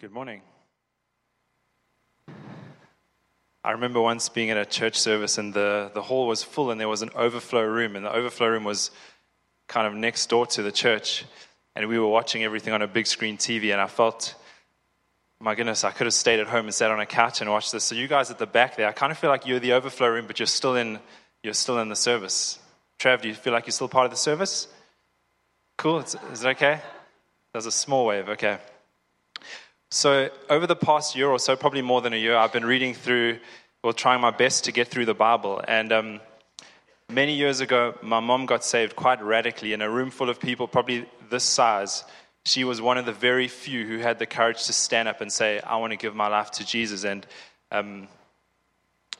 Good morning. I remember once being at a church service and the, the hall was full and there was an overflow room, and the overflow room was kind of next door to the church. And we were watching everything on a big screen TV, and I felt, my goodness, I could have stayed at home and sat on a couch and watched this. So, you guys at the back there, I kind of feel like you're the overflow room, but you're still in, you're still in the service. Trav, do you feel like you're still part of the service? Cool. Is, is it okay? There's a small wave. Okay. So, over the past year or so, probably more than a year, I've been reading through, or trying my best to get through the Bible. And um, many years ago, my mom got saved quite radically in a room full of people, probably this size. She was one of the very few who had the courage to stand up and say, I want to give my life to Jesus. And um,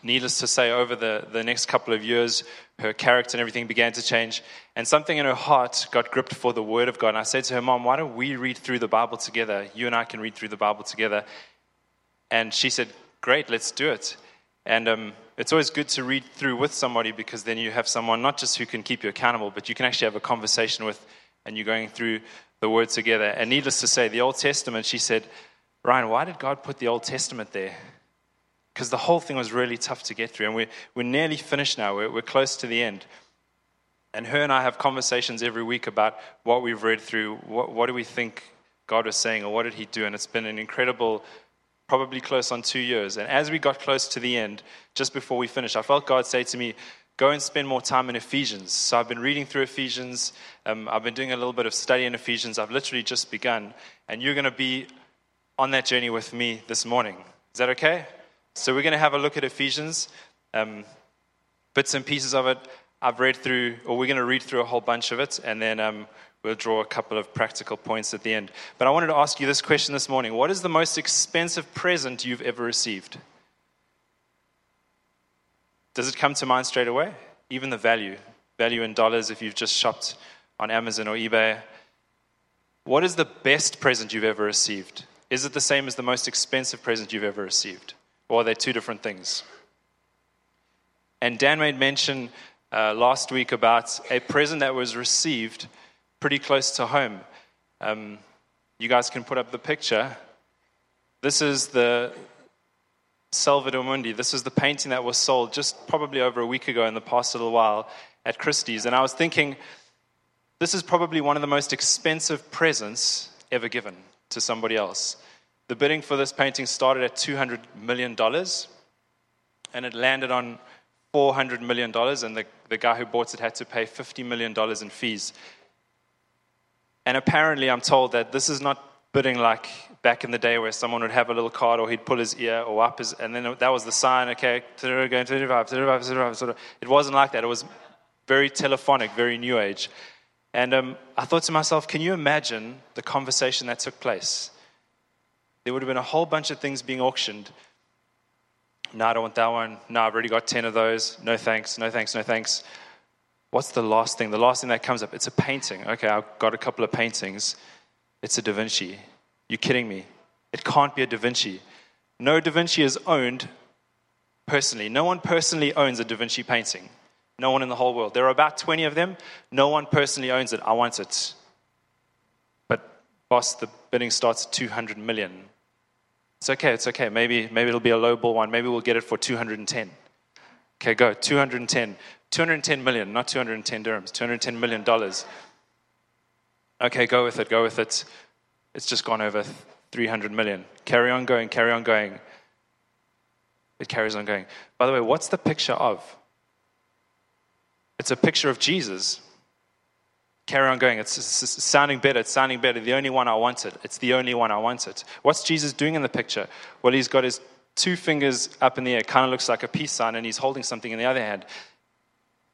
needless to say, over the, the next couple of years, her character and everything began to change. And something in her heart got gripped for the Word of God. And I said to her, Mom, why don't we read through the Bible together? You and I can read through the Bible together. And she said, Great, let's do it. And um, it's always good to read through with somebody because then you have someone not just who can keep you accountable, but you can actually have a conversation with, and you're going through the Word together. And needless to say, the Old Testament, she said, Ryan, why did God put the Old Testament there? Because the whole thing was really tough to get through. And we're, we're nearly finished now, we're, we're close to the end. And her and I have conversations every week about what we've read through, what, what do we think God was saying, or what did He do? And it's been an incredible, probably close on two years. And as we got close to the end, just before we finished, I felt God say to me, Go and spend more time in Ephesians. So I've been reading through Ephesians. Um, I've been doing a little bit of study in Ephesians. I've literally just begun. And you're going to be on that journey with me this morning. Is that okay? So we're going to have a look at Ephesians, um, bits and pieces of it. I've read through, or we're going to read through a whole bunch of it, and then um, we'll draw a couple of practical points at the end. But I wanted to ask you this question this morning What is the most expensive present you've ever received? Does it come to mind straight away? Even the value, value in dollars if you've just shopped on Amazon or eBay. What is the best present you've ever received? Is it the same as the most expensive present you've ever received? Or are they two different things? And Dan made mention uh, last week about a present that was received pretty close to home. Um, you guys can put up the picture. This is the Salvador Mundi. This is the painting that was sold just probably over a week ago in the past little while at Christie's. And I was thinking, this is probably one of the most expensive presents ever given to somebody else. The bidding for this painting started at $200 million and it landed on $400 million, and the, the guy who bought it had to pay $50 million in fees. And apparently, I'm told that this is not bidding like back in the day where someone would have a little card or he'd pull his ear or up his, and then that was the sign, okay, going 25, 25, 25. It wasn't like that. It was very telephonic, very new age. And um, I thought to myself, can you imagine the conversation that took place? There would have been a whole bunch of things being auctioned. No, I don't want that one. No, I've already got 10 of those. No thanks, no thanks, no thanks. What's the last thing? The last thing that comes up, it's a painting. Okay, I've got a couple of paintings. It's a Da Vinci. You kidding me? It can't be a Da Vinci. No Da Vinci is owned personally. No one personally owns a Da Vinci painting. No one in the whole world. There are about 20 of them. No one personally owns it. I want it. But, boss, the bidding starts at 200 million. It's okay, it's okay. Maybe, maybe it'll be a low ball one. Maybe we'll get it for 210. Okay, go. 210. 210 million, not 210 dirhams, 210 million dollars. Okay, go with it, go with it. It's just gone over 300 million. Carry on going, carry on going. It carries on going. By the way, what's the picture of? It's a picture of Jesus carry on going. It's, it's, sounding better. It's sounding better. The only one I wanted. It's the only one I wanted. What's Jesus doing in the picture? Well, he's got his two fingers up in the air. Kind of looks like a peace sign, and he's holding something in the other hand.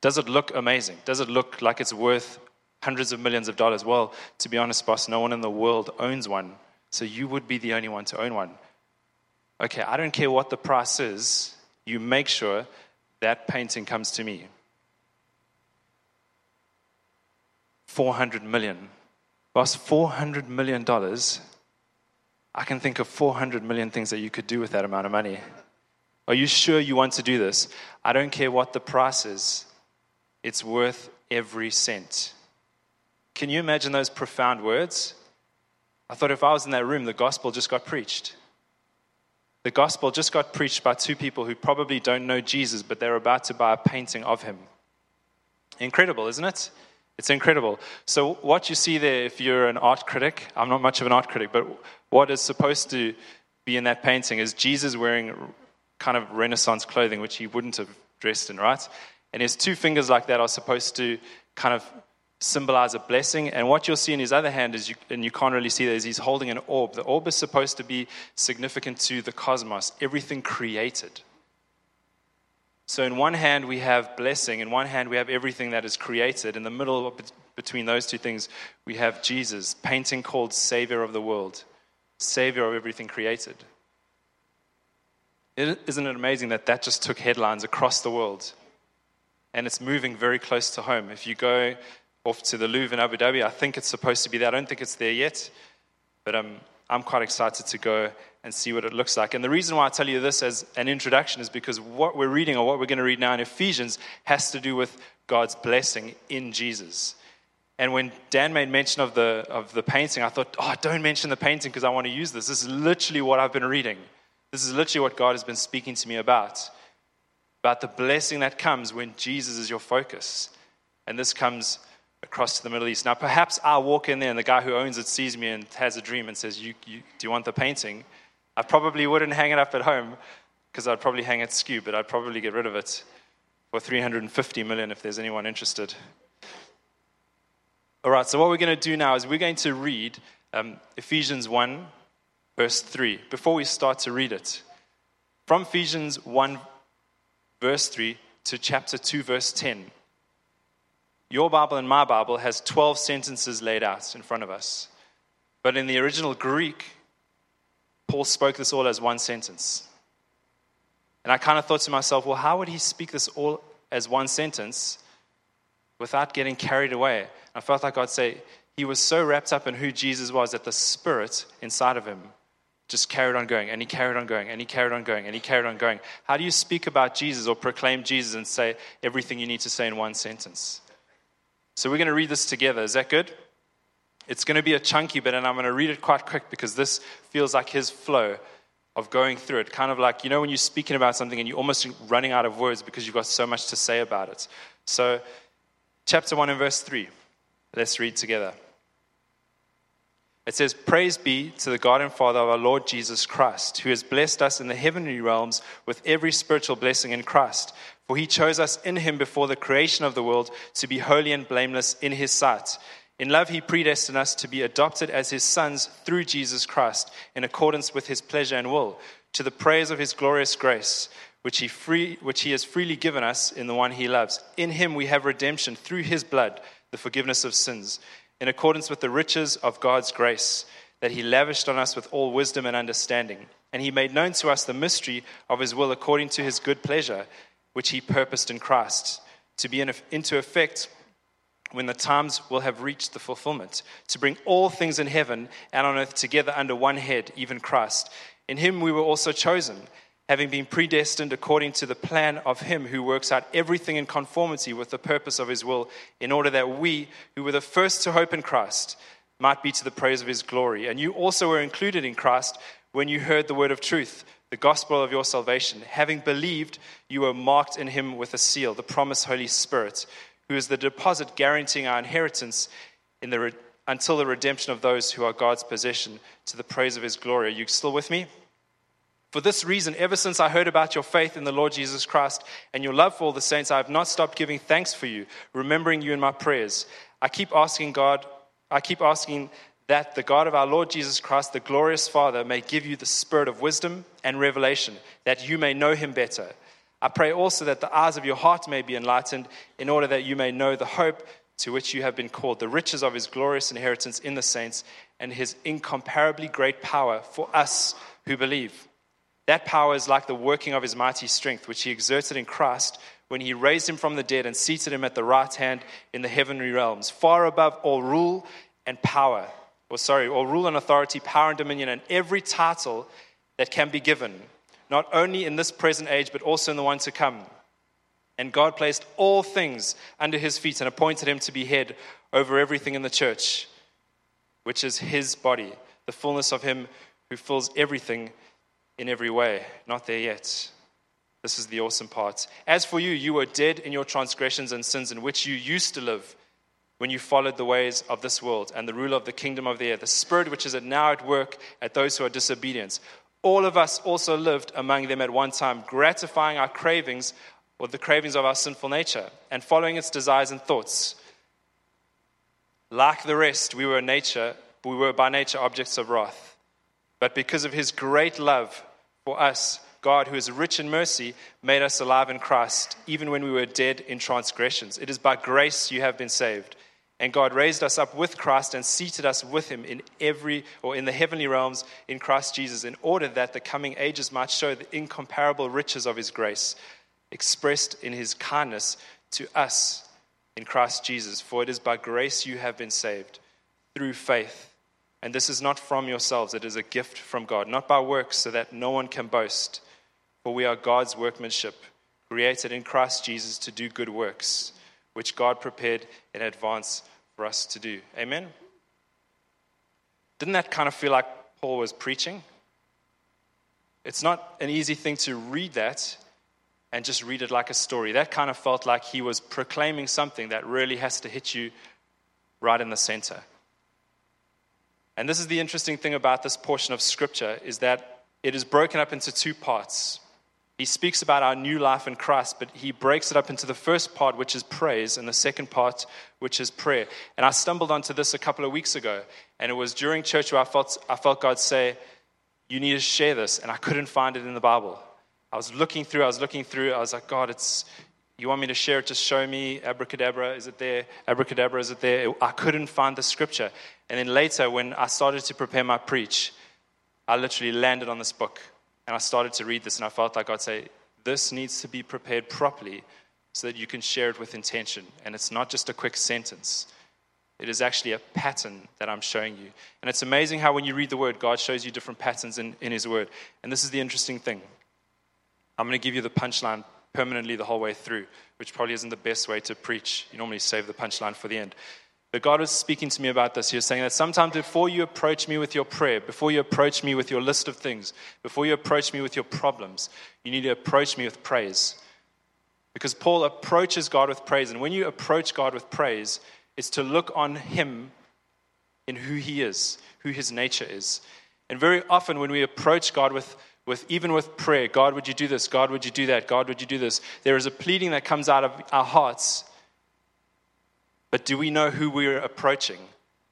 Does it look amazing? Does it look like it's worth hundreds of millions of dollars? Well, to be honest, boss, no one in the world owns one. So you would be the only one to own one. Okay, I don't care what the price is. You make sure that painting comes to me. 400 million. Boss, 400 million dollars. I can think of 400 million things that you could do with that amount of money. Are you sure you want to do this? I don't care what the price is, it's worth every cent. Can you imagine those profound words? I thought if I was in that room, the gospel just got preached. The gospel just got preached by two people who probably don't know Jesus, but they're about to buy a painting of him. Incredible, isn't it? It's incredible. So, what you see there, if you're an art critic, I'm not much of an art critic, but what is supposed to be in that painting is Jesus wearing kind of Renaissance clothing, which he wouldn't have dressed in, right? And his two fingers like that are supposed to kind of symbolize a blessing. And what you'll see in his other hand is, you, and you can't really see that, is he's holding an orb. The orb is supposed to be significant to the cosmos, everything created. So, in one hand, we have blessing. In one hand, we have everything that is created. In the middle between those two things, we have Jesus, painting called Savior of the world, Savior of everything created. Isn't it amazing that that just took headlines across the world? And it's moving very close to home. If you go off to the Louvre in Abu Dhabi, I think it's supposed to be there. I don't think it's there yet, but um, I'm quite excited to go and see what it looks like. And the reason why I tell you this as an introduction is because what we're reading or what we're going to read now in Ephesians has to do with God's blessing in Jesus. And when Dan made mention of the, of the painting, I thought, oh, don't mention the painting because I want to use this. This is literally what I've been reading. This is literally what God has been speaking to me about. About the blessing that comes when Jesus is your focus. And this comes across to the Middle East. Now, perhaps I'll walk in there and the guy who owns it sees me and has a dream and says, you, you, Do you want the painting? I probably wouldn't hang it up at home because I'd probably hang it skew, but I'd probably get rid of it for 350 million if there's anyone interested. All right, so what we're going to do now is we're going to read um, Ephesians 1, verse 3, before we start to read it. From Ephesians 1, verse 3 to chapter 2, verse 10. Your Bible and my Bible has 12 sentences laid out in front of us. But in the original Greek, Paul spoke this all as one sentence. And I kind of thought to myself, well, how would he speak this all as one sentence without getting carried away? I felt like I'd say he was so wrapped up in who Jesus was that the spirit inside of him just carried on going, and he carried on going, and he carried on going, and he carried on going. How do you speak about Jesus or proclaim Jesus and say everything you need to say in one sentence? So we're going to read this together. Is that good? It's going to be a chunky bit, and I'm going to read it quite quick because this feels like his flow of going through it. Kind of like, you know, when you're speaking about something and you're almost running out of words because you've got so much to say about it. So, chapter 1 and verse 3. Let's read together. It says, Praise be to the God and Father of our Lord Jesus Christ, who has blessed us in the heavenly realms with every spiritual blessing in Christ. For he chose us in him before the creation of the world to be holy and blameless in his sight. In love, he predestined us to be adopted as his sons through Jesus Christ, in accordance with his pleasure and will, to the praise of his glorious grace, which he, free, which he has freely given us in the one he loves. In him we have redemption through his blood, the forgiveness of sins, in accordance with the riches of God's grace, that he lavished on us with all wisdom and understanding. And he made known to us the mystery of his will according to his good pleasure, which he purposed in Christ, to be into effect when the times will have reached the fulfillment, to bring all things in heaven and on earth together under one head, even Christ. In him we were also chosen, having been predestined according to the plan of him who works out everything in conformity with the purpose of his will, in order that we, who were the first to hope in Christ, might be to the praise of his glory. And you also were included in Christ when you heard the word of truth, the gospel of your salvation. Having believed, you were marked in him with a seal, the promised Holy Spirit who is the deposit guaranteeing our inheritance in the re- until the redemption of those who are God's possession to the praise of his glory. Are you still with me? For this reason, ever since I heard about your faith in the Lord Jesus Christ and your love for all the saints, I have not stopped giving thanks for you, remembering you in my prayers. I keep asking God, I keep asking that the God of our Lord Jesus Christ, the glorious Father, may give you the spirit of wisdom and revelation, that you may know him better I pray also that the eyes of your heart may be enlightened, in order that you may know the hope to which you have been called, the riches of his glorious inheritance in the saints, and his incomparably great power for us who believe. That power is like the working of his mighty strength, which he exerted in Christ when he raised him from the dead and seated him at the right hand in the heavenly realms, far above all rule and power, or sorry, all rule and authority, power and dominion, and every title that can be given not only in this present age, but also in the one to come. And God placed all things under his feet and appointed him to be head over everything in the church, which is his body, the fullness of Him who fills everything in every way. Not there yet. This is the awesome part. As for you, you were dead in your transgressions and sins in which you used to live when you followed the ways of this world and the ruler of the kingdom of the air, the spirit which is now at work at those who are disobedient. All of us also lived among them at one time, gratifying our cravings or the cravings of our sinful nature and following its desires and thoughts. Like the rest, we were nature, we were by nature objects of wrath. But because of his great love for us, God, who is rich in mercy, made us alive in Christ, even when we were dead in transgressions. It is by grace you have been saved. And God raised us up with Christ and seated us with him in every or in the heavenly realms in Christ Jesus, in order that the coming ages might show the incomparable riches of his grace, expressed in his kindness to us in Christ Jesus. For it is by grace you have been saved, through faith. And this is not from yourselves, it is a gift from God, not by works, so that no one can boast. For we are God's workmanship, created in Christ Jesus to do good works, which God prepared in advance for us to do. Amen? Didn't that kind of feel like Paul was preaching? It's not an easy thing to read that and just read it like a story. That kind of felt like he was proclaiming something that really has to hit you right in the center. And this is the interesting thing about this portion of scripture is that it is broken up into two parts. He speaks about our new life in Christ, but he breaks it up into the first part, which is praise, and the second part, which is prayer. And I stumbled onto this a couple of weeks ago, and it was during church where I felt, I felt God say, You need to share this, and I couldn't find it in the Bible. I was looking through, I was looking through, I was like, God, it's, you want me to share it? Just show me. Abracadabra, is it there? Abracadabra, is it there? I couldn't find the scripture. And then later, when I started to prepare my preach, I literally landed on this book. And I started to read this, and I felt like I'd say, This needs to be prepared properly so that you can share it with intention. And it's not just a quick sentence, it is actually a pattern that I'm showing you. And it's amazing how when you read the word, God shows you different patterns in, in His word. And this is the interesting thing. I'm going to give you the punchline permanently the whole way through, which probably isn't the best way to preach. You normally save the punchline for the end. But God was speaking to me about this. He was saying that sometimes before you approach me with your prayer, before you approach me with your list of things, before you approach me with your problems, you need to approach me with praise. Because Paul approaches God with praise. And when you approach God with praise, it's to look on Him in who He is, who His nature is. And very often when we approach God with, with even with prayer, God, would you do this? God, would you do that? God, would you do this? There is a pleading that comes out of our hearts but do we know who we're approaching?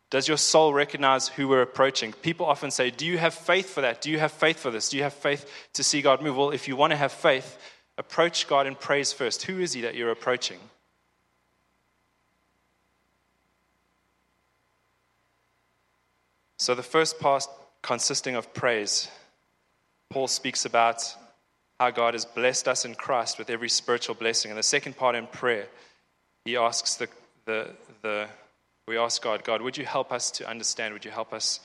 Does your soul recognize who we're approaching? People often say, Do you have faith for that? Do you have faith for this? Do you have faith to see God move? Well, if you want to have faith, approach God in praise first. Who is He that you're approaching? So, the first part consisting of praise, Paul speaks about how God has blessed us in Christ with every spiritual blessing. And the second part in prayer, he asks the the, the, we ask God, God, would you help us to understand? Would you help us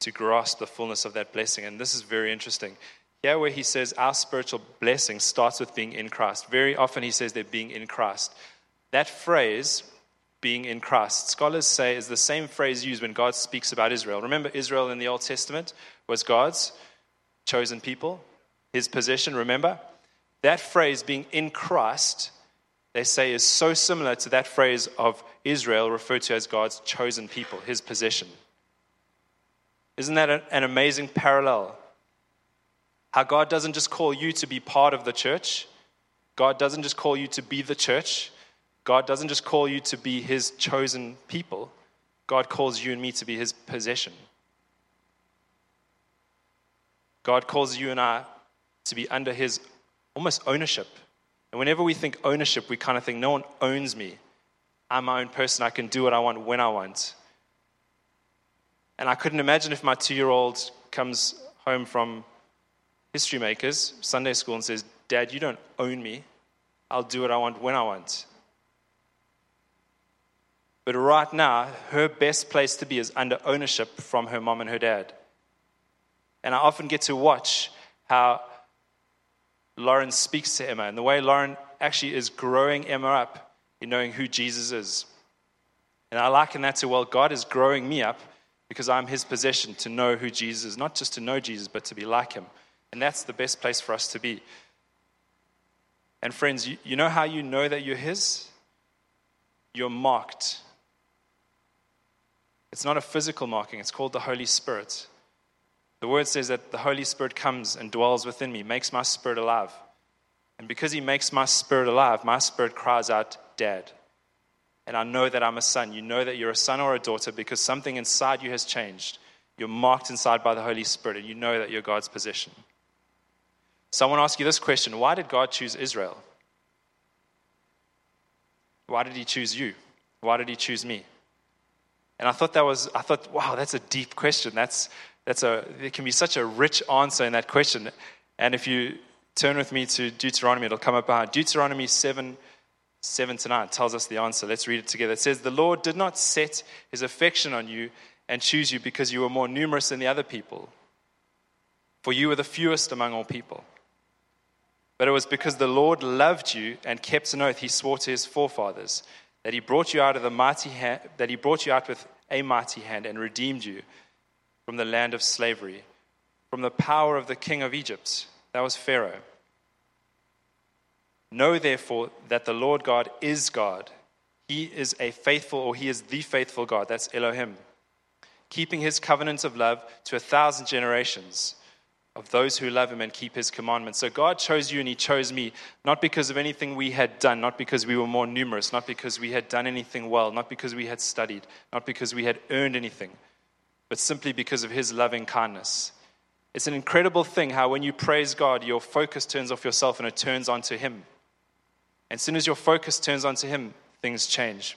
to grasp the fullness of that blessing? And this is very interesting. Here, where he says our spiritual blessing starts with being in Christ, very often he says they're being in Christ. That phrase, being in Christ, scholars say is the same phrase used when God speaks about Israel. Remember, Israel in the Old Testament was God's chosen people, his possession, remember? That phrase, being in Christ, they say is so similar to that phrase of Israel referred to as God's chosen people, his possession. Isn't that an amazing parallel? How God doesn't just call you to be part of the church, God doesn't just call you to be the church, God doesn't just call you to be his chosen people, God calls you and me to be his possession. God calls you and I to be under his almost ownership. And whenever we think ownership, we kind of think, no one owns me. I'm my own person. I can do what I want when I want. And I couldn't imagine if my two year old comes home from History Makers, Sunday school, and says, Dad, you don't own me. I'll do what I want when I want. But right now, her best place to be is under ownership from her mom and her dad. And I often get to watch how Lauren speaks to Emma and the way Lauren actually is growing Emma up in knowing who Jesus is. And I liken that to, well, God is growing me up because I'm his possession to know who Jesus is, not just to know Jesus, but to be like him. And that's the best place for us to be. And friends, you, you know how you know that you're his? You're marked. It's not a physical marking, it's called the Holy Spirit. The word says that the Holy Spirit comes and dwells within me, makes my spirit alive. And because he makes my spirit alive, my spirit cries out, Dad. And I know that I'm a son. You know that you're a son or a daughter because something inside you has changed. You're marked inside by the Holy Spirit, and you know that you're God's possession. So I want to ask you this question Why did God choose Israel? Why did he choose you? Why did he choose me? And I thought that was, I thought, wow, that's a deep question. That's, that's a, there can be such a rich answer in that question. And if you turn with me to Deuteronomy, it'll come up behind. Deuteronomy 7, 7 to 9 tells us the answer. Let's read it together. It says, The Lord did not set his affection on you and choose you because you were more numerous than the other people, for you were the fewest among all people. But it was because the Lord loved you and kept an oath he swore to his forefathers that he brought you out of the mighty that he brought you out with a mighty hand and redeemed you from the land of slavery, from the power of the king of Egypt. That was Pharaoh. Know therefore that the Lord God is God. He is a faithful, or he is the faithful God. That's Elohim. Keeping his covenant of love to a thousand generations of those who love him and keep his commandments. So God chose you and he chose me, not because of anything we had done, not because we were more numerous, not because we had done anything well, not because we had studied, not because we had earned anything, but simply because of his loving kindness. It's an incredible thing how when you praise God, your focus turns off yourself and it turns onto him. And as soon as your focus turns onto him, things change.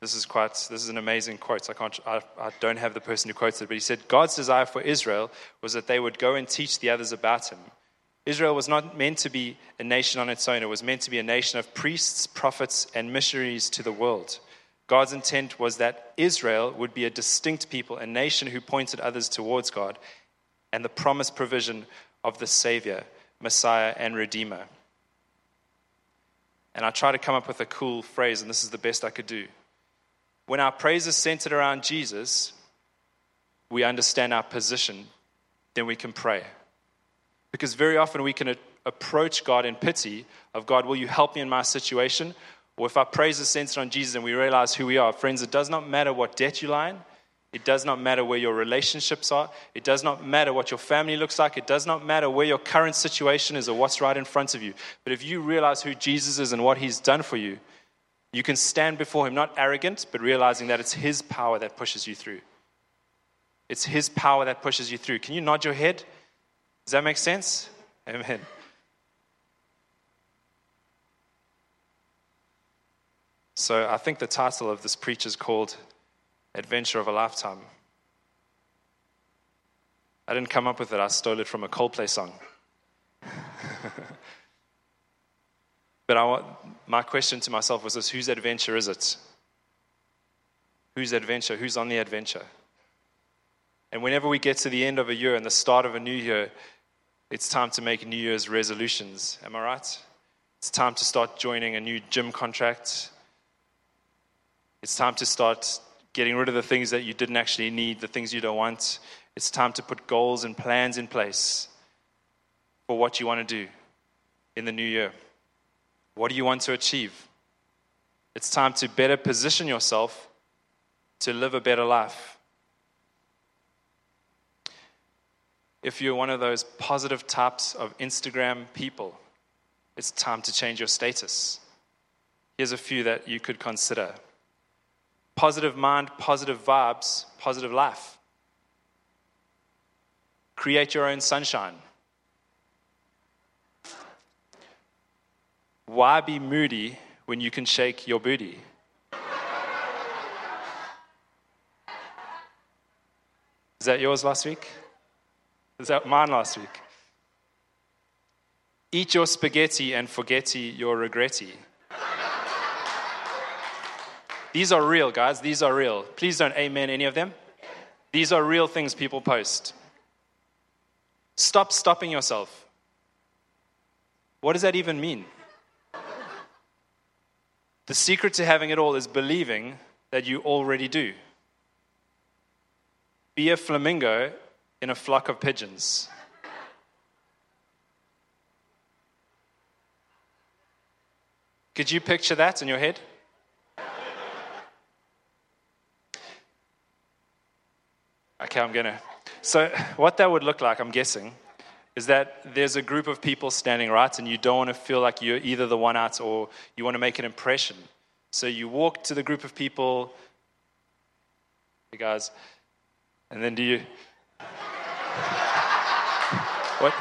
This is quite, this is an amazing quote. I, can't, I, I don't have the person who quotes it, but he said, God's desire for Israel was that they would go and teach the others about him. Israel was not meant to be a nation on its own, it was meant to be a nation of priests, prophets, and missionaries to the world. God's intent was that Israel would be a distinct people, a nation who pointed others towards God, and the promised provision of the Savior, Messiah, and Redeemer. And I try to come up with a cool phrase, and this is the best I could do. When our praise is centered around Jesus, we understand our position, then we can pray. Because very often we can approach God in pity of God, will you help me in my situation? Or if our praise is centered on Jesus and we realize who we are, friends, it does not matter what debt you lie in. It does not matter where your relationships are. It does not matter what your family looks like. It does not matter where your current situation is or what's right in front of you. But if you realize who Jesus is and what he's done for you, you can stand before Him, not arrogant, but realizing that it's His power that pushes you through. It's His power that pushes you through. Can you nod your head? Does that make sense? Amen. So I think the title of this preach is called Adventure of a Lifetime. I didn't come up with it, I stole it from a Coldplay song. but I my question to myself was this whose adventure is it? Whose adventure? Who's on the adventure? And whenever we get to the end of a year and the start of a new year, it's time to make New Year's resolutions. Am I right? It's time to start joining a new gym contract. It's time to start getting rid of the things that you didn't actually need, the things you don't want. It's time to put goals and plans in place for what you want to do in the new year. What do you want to achieve? It's time to better position yourself to live a better life. If you're one of those positive types of Instagram people, it's time to change your status. Here's a few that you could consider positive mind, positive vibes, positive life. Create your own sunshine. Why be moody when you can shake your booty? Is that yours last week? Is that mine last week? Eat your spaghetti and forgetty your regretty. These are real, guys. These are real. Please don't amen any of them. These are real things people post. Stop stopping yourself. What does that even mean? The secret to having it all is believing that you already do. Be a flamingo in a flock of pigeons. Could you picture that in your head? Okay, I'm gonna. So, what that would look like, I'm guessing, is that there's a group of people standing right, and you don't want to feel like you're either the one out or you want to make an impression. So, you walk to the group of people, hey guys, and then do you. what?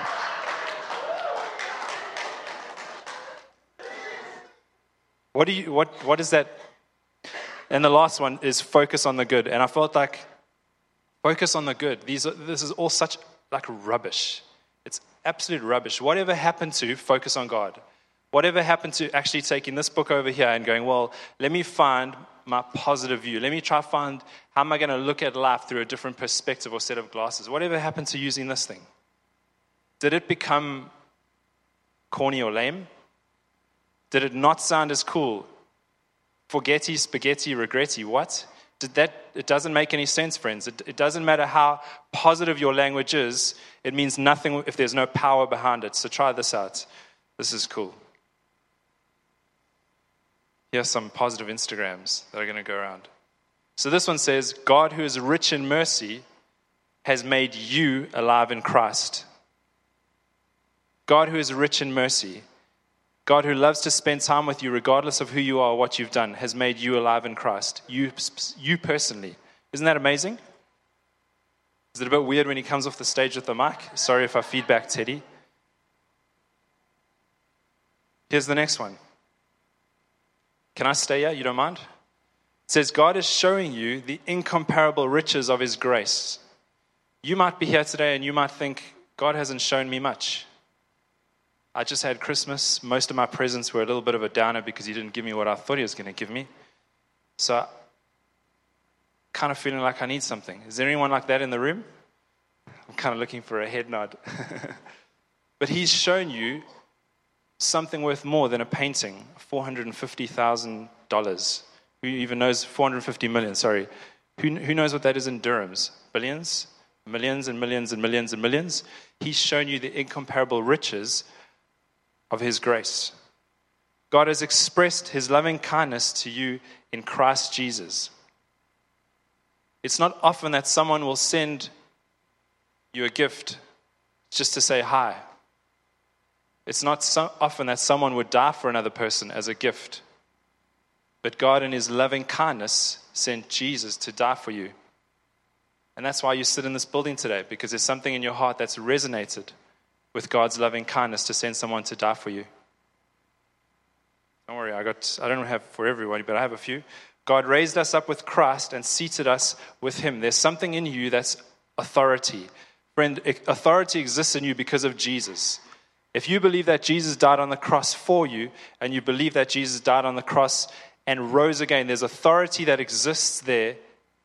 What do you what what is that? And the last one is focus on the good. And I felt like focus on the good. These are, this is all such like rubbish. It's absolute rubbish. Whatever happened to focus on God? Whatever happened to actually taking this book over here and going, well, let me find my positive view. Let me try find how am I going to look at life through a different perspective or set of glasses. Whatever happened to using this thing? Did it become corny or lame? Did it not sound as cool? Forgetty, spaghetti, regretty. What? Did that, it doesn't make any sense, friends. It, it doesn't matter how positive your language is, it means nothing if there's no power behind it. So try this out. This is cool. Here's some positive Instagrams that are going to go around. So this one says, God, who is rich in mercy, has made you alive in Christ. God, who is rich in mercy, God, who loves to spend time with you regardless of who you are or what you've done, has made you alive in Christ. You, you personally. Isn't that amazing? Is it a bit weird when he comes off the stage with the mic? Sorry if I feedback, Teddy. Here's the next one. Can I stay here? You don't mind? It says, God is showing you the incomparable riches of his grace. You might be here today and you might think, God hasn't shown me much. I just had Christmas. Most of my presents were a little bit of a downer because he didn't give me what I thought he was going to give me. So, kind of feeling like I need something. Is there anyone like that in the room? I'm kind of looking for a head nod. but he's shown you something worth more than a painting $450,000. Who even knows 450 million? Sorry. Who, who knows what that is in dirhams? Billions? Millions and millions and millions and millions? He's shown you the incomparable riches of His grace. God has expressed His loving kindness to you in Christ Jesus. It's not often that someone will send you a gift just to say hi. It's not so often that someone would die for another person as a gift. But God, in His loving kindness, sent Jesus to die for you. And that's why you sit in this building today, because there's something in your heart that's resonated with God's loving kindness to send someone to die for you. Don't worry, I got I don't have for everybody, but I have a few. God raised us up with Christ and seated us with him. There's something in you that's authority. Friend, authority exists in you because of Jesus. If you believe that Jesus died on the cross for you and you believe that Jesus died on the cross and rose again, there's authority that exists there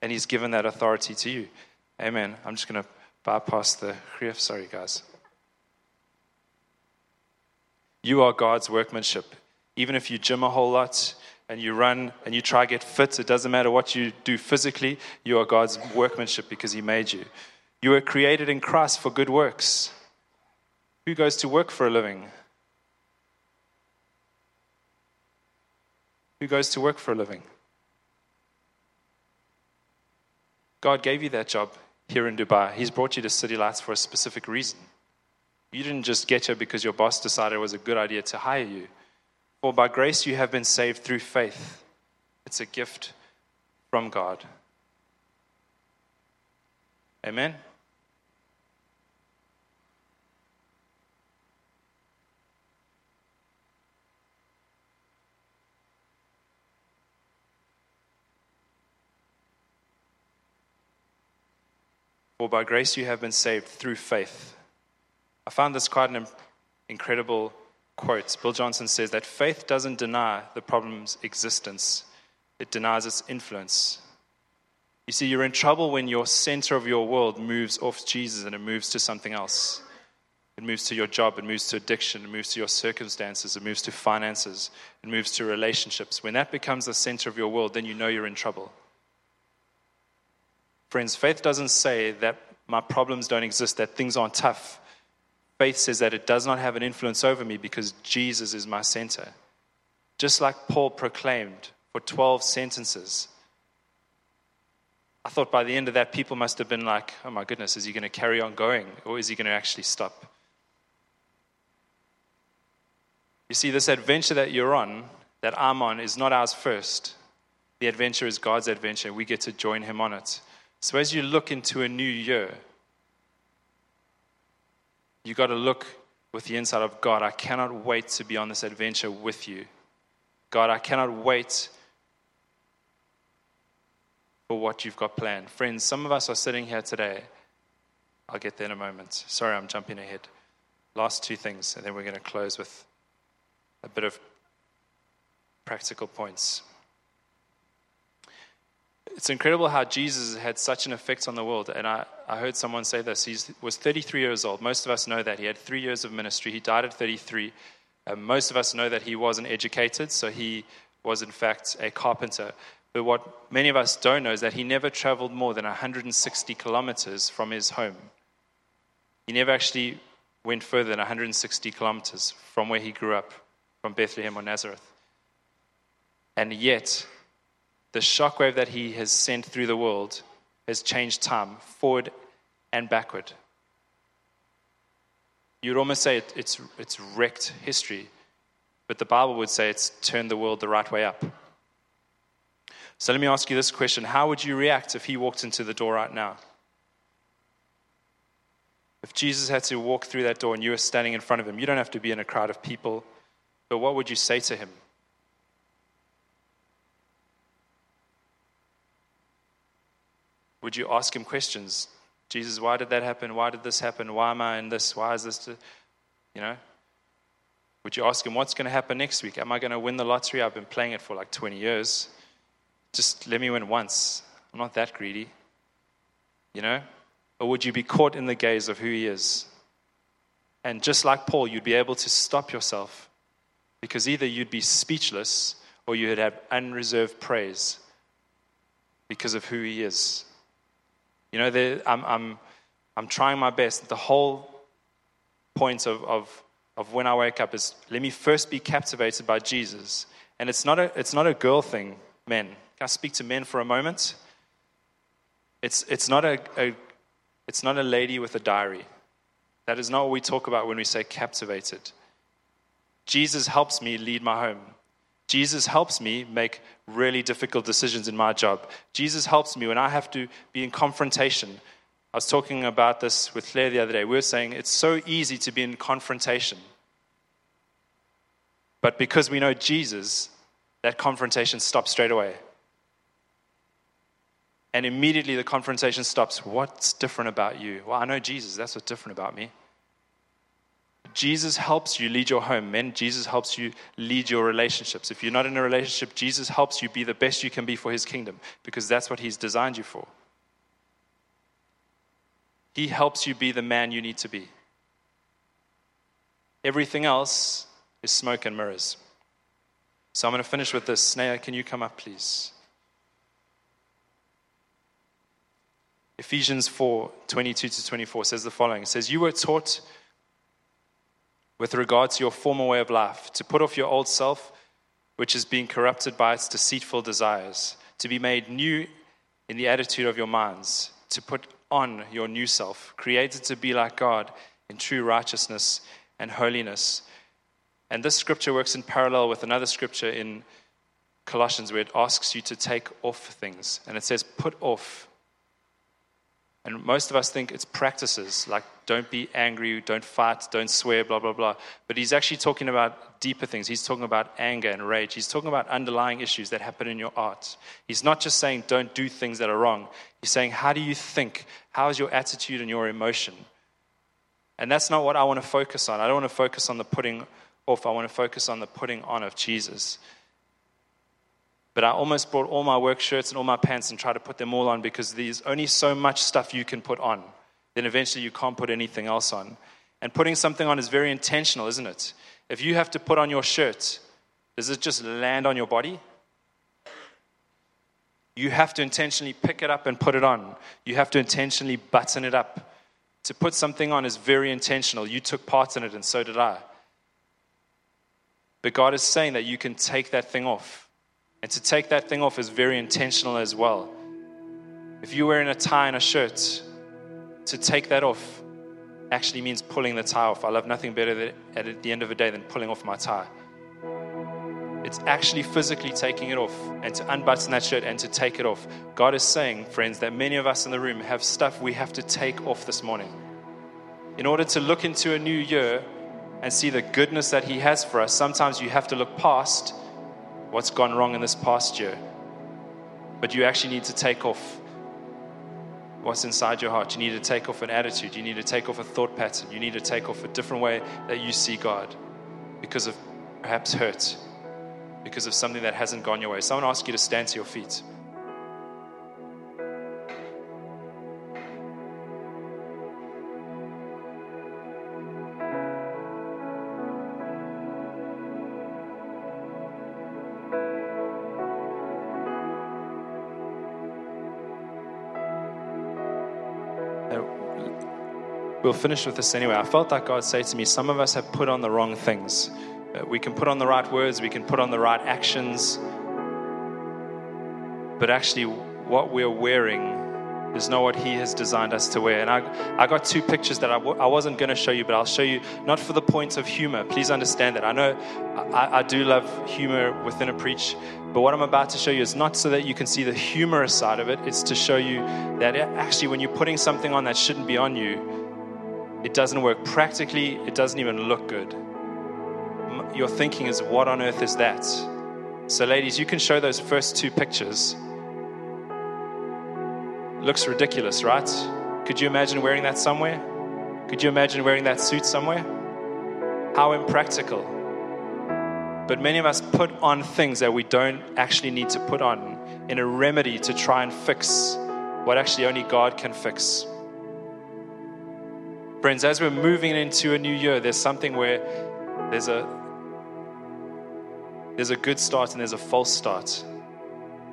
and he's given that authority to you. Amen. I'm just going to bypass the Sorry, guys. You are God's workmanship. Even if you gym a whole lot and you run and you try to get fit, it doesn't matter what you do physically, you are God's workmanship because He made you. You were created in Christ for good works. Who goes to work for a living? Who goes to work for a living? God gave you that job here in Dubai. He's brought you to City Lights for a specific reason. You didn't just get here because your boss decided it was a good idea to hire you. For by grace you have been saved through faith. It's a gift from God. Amen. For by grace you have been saved through faith. I found this quite an incredible quote. Bill Johnson says that faith doesn't deny the problem's existence, it denies its influence. You see, you're in trouble when your center of your world moves off Jesus and it moves to something else. It moves to your job, it moves to addiction, it moves to your circumstances, it moves to finances, it moves to relationships. When that becomes the center of your world, then you know you're in trouble. Friends, faith doesn't say that my problems don't exist, that things aren't tough. Faith says that it does not have an influence over me because Jesus is my center. Just like Paul proclaimed for 12 sentences. I thought by the end of that, people must have been like, oh my goodness, is he going to carry on going or is he going to actually stop? You see, this adventure that you're on, that I'm on, is not ours first. The adventure is God's adventure. We get to join Him on it. So as you look into a new year, you got to look with the inside of God. I cannot wait to be on this adventure with you. God, I cannot wait for what you've got planned. Friends, some of us are sitting here today. I'll get there in a moment. Sorry, I'm jumping ahead. Last two things, and then we're going to close with a bit of practical points. It's incredible how Jesus had such an effect on the world. And I, I heard someone say this. He was 33 years old. Most of us know that. He had three years of ministry. He died at 33. Uh, most of us know that he wasn't educated, so he was, in fact, a carpenter. But what many of us don't know is that he never traveled more than 160 kilometers from his home. He never actually went further than 160 kilometers from where he grew up, from Bethlehem or Nazareth. And yet, the shockwave that he has sent through the world has changed time forward and backward. You'd almost say it, it's, it's wrecked history, but the Bible would say it's turned the world the right way up. So let me ask you this question How would you react if he walked into the door right now? If Jesus had to walk through that door and you were standing in front of him, you don't have to be in a crowd of people, but what would you say to him? Would you ask him questions? Jesus, why did that happen? Why did this happen? Why am I in this? Why is this? You know? Would you ask him, what's going to happen next week? Am I going to win the lottery? I've been playing it for like 20 years. Just let me win once. I'm not that greedy. You know? Or would you be caught in the gaze of who he is? And just like Paul, you'd be able to stop yourself because either you'd be speechless or you'd have unreserved praise because of who he is. You know, I'm, I'm, I'm trying my best. The whole point of, of, of when I wake up is let me first be captivated by Jesus. And it's not a, it's not a girl thing, men. Can I speak to men for a moment? It's, it's, not a, a, it's not a lady with a diary. That is not what we talk about when we say captivated. Jesus helps me lead my home. Jesus helps me make really difficult decisions in my job. Jesus helps me when I have to be in confrontation. I was talking about this with Claire the other day. We were saying it's so easy to be in confrontation. But because we know Jesus, that confrontation stops straight away. And immediately the confrontation stops. What's different about you? Well, I know Jesus. That's what's different about me. Jesus helps you lead your home. Men, Jesus helps you lead your relationships. If you're not in a relationship, Jesus helps you be the best you can be for his kingdom because that's what he's designed you for. He helps you be the man you need to be. Everything else is smoke and mirrors. So I'm going to finish with this. Snea, can you come up, please? Ephesians 4 22 to 24 says the following It says, You were taught with regard to your former way of life, to put off your old self, which is being corrupted by its deceitful desires, to be made new in the attitude of your minds, to put on your new self, created to be like God in true righteousness and holiness. And this scripture works in parallel with another scripture in Colossians where it asks you to take off things. And it says, put off and most of us think it's practices like don't be angry, don't fight, don't swear, blah, blah, blah. But he's actually talking about deeper things. He's talking about anger and rage. He's talking about underlying issues that happen in your art. He's not just saying don't do things that are wrong. He's saying, how do you think? How is your attitude and your emotion? And that's not what I want to focus on. I don't want to focus on the putting off, I want to focus on the putting on of Jesus. But I almost brought all my work shirts and all my pants and tried to put them all on because there's only so much stuff you can put on. Then eventually you can't put anything else on. And putting something on is very intentional, isn't it? If you have to put on your shirt, does it just land on your body? You have to intentionally pick it up and put it on. You have to intentionally button it up. To put something on is very intentional. You took part in it, and so did I. But God is saying that you can take that thing off. And to take that thing off is very intentional as well. If you're wearing a tie and a shirt, to take that off actually means pulling the tie off. I love nothing better at the end of the day than pulling off my tie. It's actually physically taking it off and to unbutton that shirt and to take it off. God is saying, friends, that many of us in the room have stuff we have to take off this morning. In order to look into a new year and see the goodness that He has for us, sometimes you have to look past what's gone wrong in this past year. But you actually need to take off what's inside your heart. You need to take off an attitude. You need to take off a thought pattern. You need to take off a different way that you see God because of perhaps hurt, because of something that hasn't gone your way. Someone ask you to stand to your feet. We'll finish with this anyway. I felt like God say to me, some of us have put on the wrong things. Uh, we can put on the right words, we can put on the right actions, but actually, what we're wearing is not what He has designed us to wear. And I, I got two pictures that I w- I wasn't going to show you, but I'll show you not for the point of humor. Please understand that. I know I, I do love humor within a preach, but what I'm about to show you is not so that you can see the humorous side of it, it's to show you that actually, when you're putting something on that shouldn't be on you, it doesn't work practically, it doesn't even look good. Your thinking is, what on earth is that? So, ladies, you can show those first two pictures. Looks ridiculous, right? Could you imagine wearing that somewhere? Could you imagine wearing that suit somewhere? How impractical. But many of us put on things that we don't actually need to put on in a remedy to try and fix what actually only God can fix. Friends, as we're moving into a new year, there's something where there's a there's a good start and there's a false start.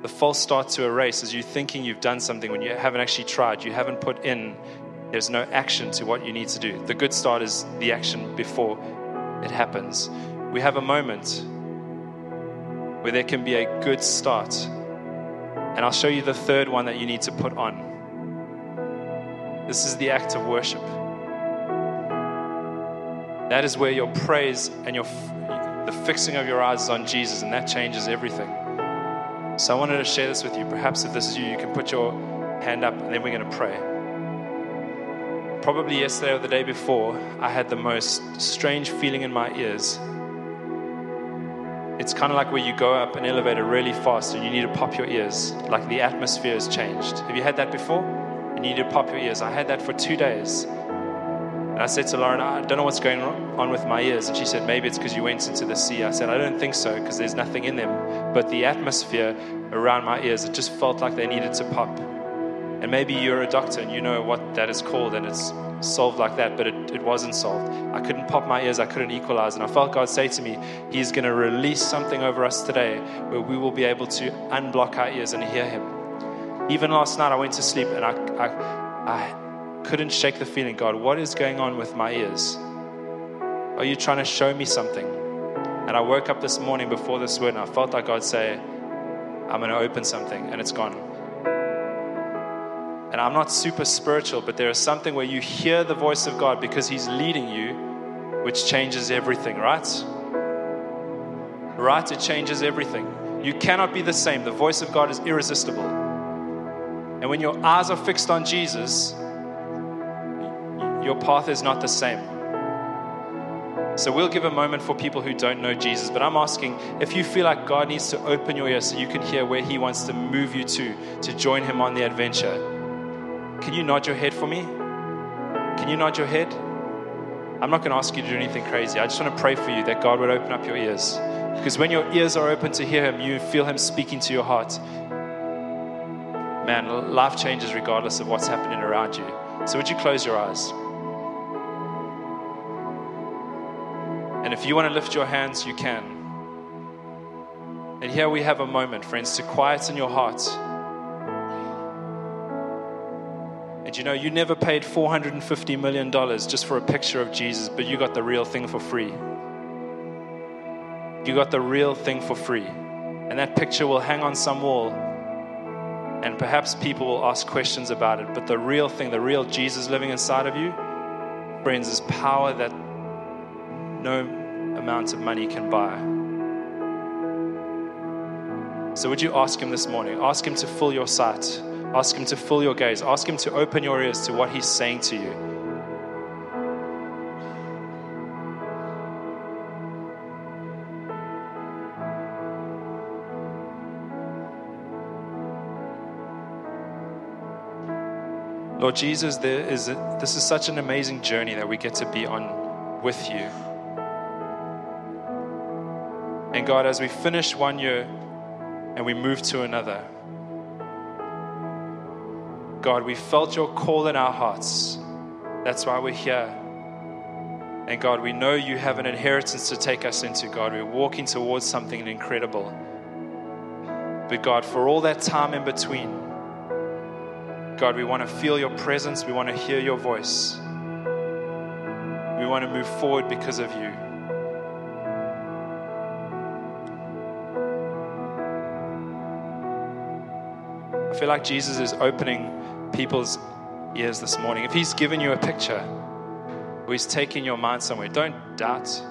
The false start to a race is you thinking you've done something when you haven't actually tried. You haven't put in, there's no action to what you need to do. The good start is the action before it happens. We have a moment where there can be a good start. And I'll show you the third one that you need to put on. This is the act of worship. That is where your praise and your the fixing of your eyes is on Jesus, and that changes everything. So I wanted to share this with you. Perhaps if this is you, you can put your hand up, and then we're going to pray. Probably yesterday or the day before, I had the most strange feeling in my ears. It's kind of like where you go up an elevator really fast and you need to pop your ears, like the atmosphere has changed. Have you had that before? You need to pop your ears. I had that for two days. And I said to Lauren, I don't know what's going on with my ears. And she said, maybe it's because you went into the sea. I said, I don't think so because there's nothing in them. But the atmosphere around my ears, it just felt like they needed to pop. And maybe you're a doctor and you know what that is called and it's solved like that, but it, it wasn't solved. I couldn't pop my ears, I couldn't equalize. And I felt God say to me, He's going to release something over us today where we will be able to unblock our ears and hear Him. Even last night, I went to sleep and I, I, I couldn't shake the feeling God, what is going on with my ears? Are you trying to show me something? And I woke up this morning before this word and I felt like God say, I'm going to open something, and it's gone. And I'm not super spiritual, but there is something where you hear the voice of God because He's leading you, which changes everything, right? Right? It changes everything. You cannot be the same. The voice of God is irresistible. And when your eyes are fixed on Jesus, your path is not the same. So we'll give a moment for people who don't know Jesus, but I'm asking if you feel like God needs to open your ears so you can hear where He wants to move you to, to join Him on the adventure. Can you nod your head for me? Can you nod your head? I'm not going to ask you to do anything crazy. I just want to pray for you that God would open up your ears. Because when your ears are open to hear Him, you feel Him speaking to your heart. Man, life changes regardless of what's happening around you. So would you close your eyes? If you want to lift your hands, you can. And here we have a moment, friends, to quieten your heart. And you know, you never paid $450 million just for a picture of Jesus, but you got the real thing for free. You got the real thing for free. And that picture will hang on some wall. And perhaps people will ask questions about it. But the real thing, the real Jesus living inside of you, friends, is power that no amount of money can buy. So, would you ask Him this morning? Ask Him to fill your sight. Ask Him to fill your gaze. Ask Him to open your ears to what He's saying to you. Lord Jesus, there is a, this is such an amazing journey that we get to be on with you. And God, as we finish one year and we move to another, God, we felt your call in our hearts. That's why we're here. And God, we know you have an inheritance to take us into, God. We're walking towards something incredible. But God, for all that time in between, God, we want to feel your presence. We want to hear your voice. We want to move forward because of you. Feel like Jesus is opening people's ears this morning. If He's given you a picture or He's taking your mind somewhere, don't doubt.